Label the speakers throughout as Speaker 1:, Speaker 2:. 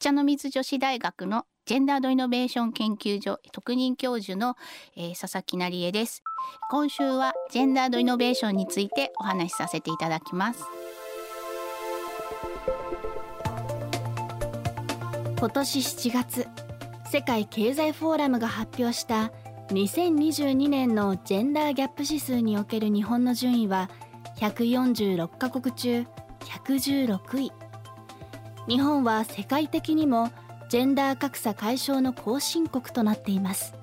Speaker 1: 茶の水女子大学のジェンダードイノベーション研究所特任教授の、えー、佐々木成恵です。今週はジェンダードイノベーションについてお話しさせていただきます。
Speaker 2: 今年7月世界経済フォーラムが発表した2022年のジェンダーギャップ指数における日本の順位は146カ国中116位。日本は世界的にもジェンダー格差解消の後進国となっています。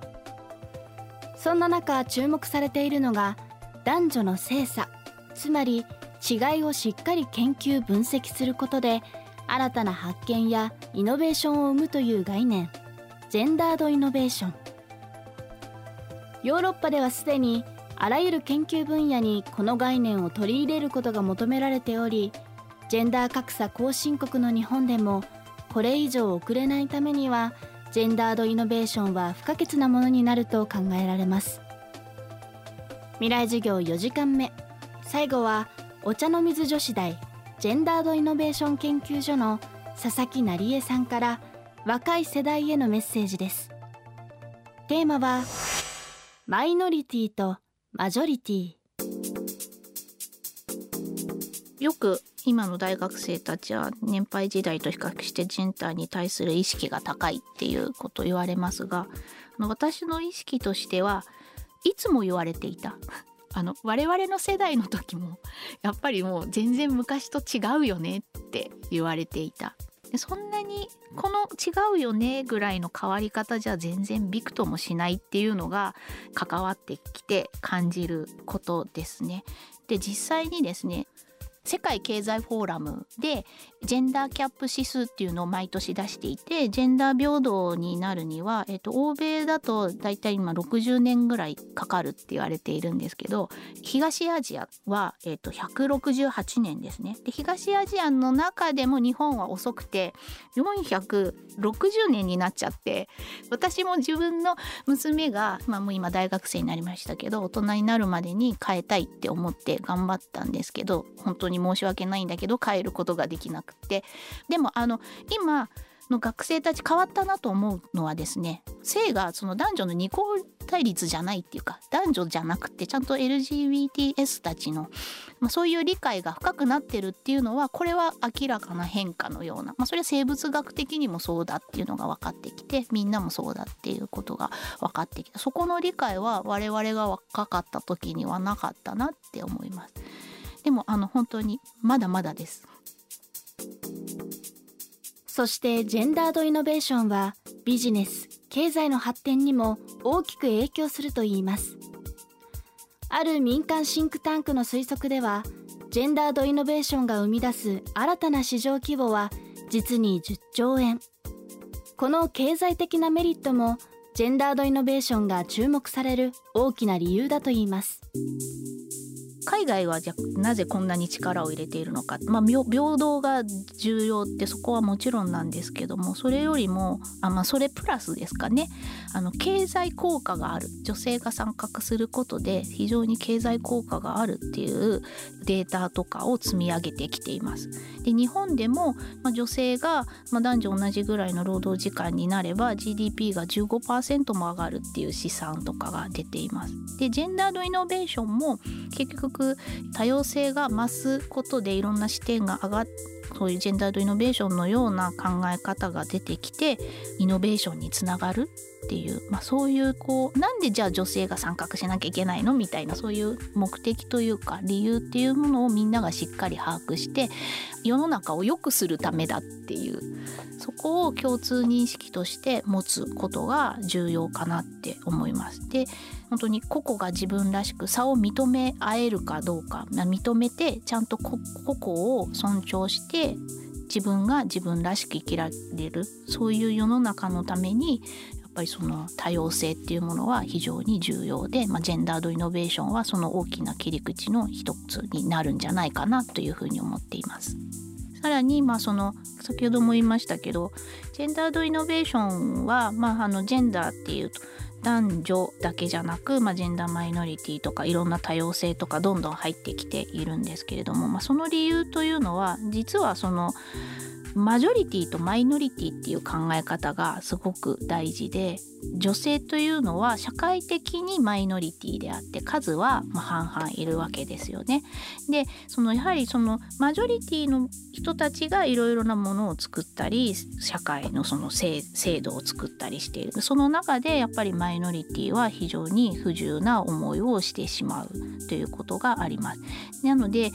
Speaker 2: そんな中注目されているのが男女の性差つまり違いをしっかり研究分析することで新たな発見やイノベーションを生むという概念ジェンダードイノベーション。ヨーロッパではすでにあらゆる研究分野にこの概念を取り入れることが求められておりジェンダー格差後進国の日本でもこれ以上遅れないためにはジェンダードイノベーションは不可欠なものになると考えられます。未来授業4時間目。最後はお茶の水女子大ジェンダードイノベーション研究所の佐々木成恵さんから若い世代へのメッセージです。テーマはマイノリティとマジョリティ。
Speaker 1: よく今の大学生たちは年配時代と比較してジェンダーに対する意識が高いっていうこと言われますが私の意識としてはいつも言われていた あの我々の世代の時もやっぱりもう全然昔と違うよねって言われていたそんなにこの違うよねぐらいの変わり方じゃ全然びくともしないっていうのが関わってきて感じることですね。で実際にですね世界経済フォーラムでジェンダーキャップ指数っていうのを毎年出していてジェンダー平等になるには、えっと、欧米だとだいたい今60年ぐらいかかるって言われているんですけど東アジアは、えっと、168年ですね。で東アジアの中でも日本は遅くて460年になっちゃって私も自分の娘が、まあ、もう今大学生になりましたけど大人になるまでに変えたいって思って頑張ったんですけど本当にに申し訳ないんだけど変えることができなくてでもあの今の学生たち変わったなと思うのはですね性がその男女の二項対立じゃないっていうか男女じゃなくてちゃんと LGBTS たちの、まあ、そういう理解が深くなってるっていうのはこれは明らかな変化のような、まあ、それは生物学的にもそうだっていうのが分かってきてみんなもそうだっていうことが分かってきたそこの理解は我々が若かった時にはなかったなって思います。でもあの本当にまだまだです。
Speaker 2: そしてジェンダードイノベーションはビジネス経済の発展にも大きく影響するといいます。ある民間シンクタンクの推測ではジェンダードイノベーションが生み出す新たな市場規模は実に10兆円。この経済的なメリットもジェンダードイノベーションが注目される大きな理由だといいます。
Speaker 1: 海外はじゃなぜこんなに力を入れているのか、まあ、平等が重要ってそこはもちろんなんですけどもそれよりもあ、まあ、それプラスですかねあの経済効果がある女性が参画することで非常に経済効果があるっていうデータとかを積み上げてきています。で日本でも、まあ、女性が、まあ、男女同じぐらいの労働時間になれば GDP が15%も上がるっていう試算とかが出ています。でジェンダードイノベーションも結局多様性が増すことでいろんな視点が上がってそういうジェンダードイノベーションのような考え方が出てきてイノベーションにつながるっていう、まあ、そういうこうなんでじゃあ女性が参画しなきゃいけないのみたいなそういう目的というか理由っていうものをみんながしっかり把握して世の中を良くするためだっていうそこを共通認識として持つことが重要かなって思います。で本当に個々が自分らしく差を認め合えるかどうか認めてちゃんと個々を尊重して自分が自分らしく生きられるそういう世の中のためにやっぱりその多様性っていうものは非常に重要で、まあ、ジェンダードイノベーションはその大きな切り口の一つになるんじゃないかなというふうに思っています。さらにまあその先ほども言いましたけどジェンダードイノベーションは、まあ、あのジェンダーっていうと男女だけじゃなく、まあ、ジェンダーマイノリティとかいろんな多様性とかどんどん入ってきているんですけれども、まあ、その理由というのは実はそのマジョリティとマイノリティっていう考え方がすごく大事で女性というのは社会的にマイノリティであって数はま半々いるわけですよね。でそのやはりそのマジョリティの人たちがいろいろなものを作ったり社会のその制度を作ったりしているその中でやっぱりマイノリティは非常に不自由な思いをしてしまうということがあります。なので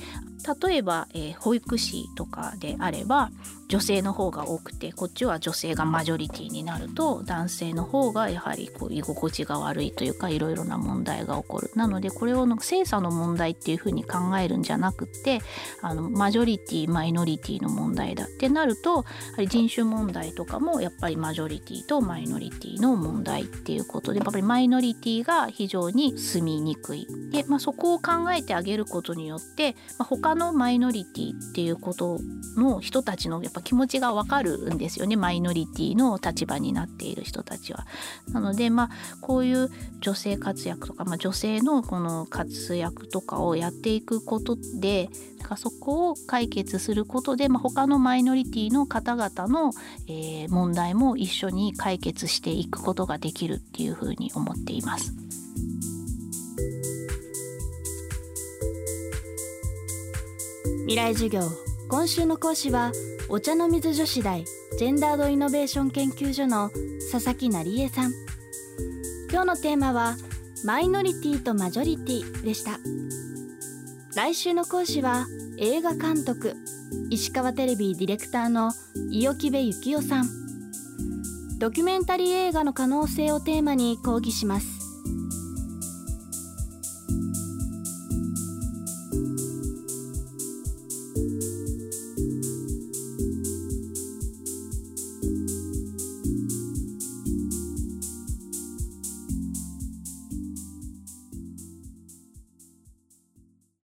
Speaker 1: 例えば、えー、保育士とかであれば女性の方が多くてこっちは女性がマジョリティになると男性の方がやはりこう居心地が悪いというかいろいろな問題が起こる。なのでこれを性差の問題っていうふうに考えるんじゃなくってあのマジョリティマイノリティの問題だってなると人種問題とかもやっぱりマジョリティとマイノリティの問題っていうことでやっぱりマイノリティが非常に住みにくい。で、まあ、そこを考えてあげることによって、まあ、他のマイノリティっていうことの人たちのやっぱ気持ちがわかるんですよねマイノリティの立場になっている人たちは。なのでまあこういう女性活躍とか、まあ、女性のこの活躍とかをやっていくことでなんかそこを解決することで、まあ、他のマイノリティの方々の、えー、問題も一緒に解決していくことができるっていうふうに思っています。
Speaker 2: 未来授業今週の講師はお茶の水女子大ジェンダードイノベーション研究所の佐々木成恵さん。今日のテーマはマイノリティとマジョリティでした。来週の講師は映画監督石川テレビディレクターの伊予木部幸男さん。ドキュメンタリー映画の可能性をテーマに講義します。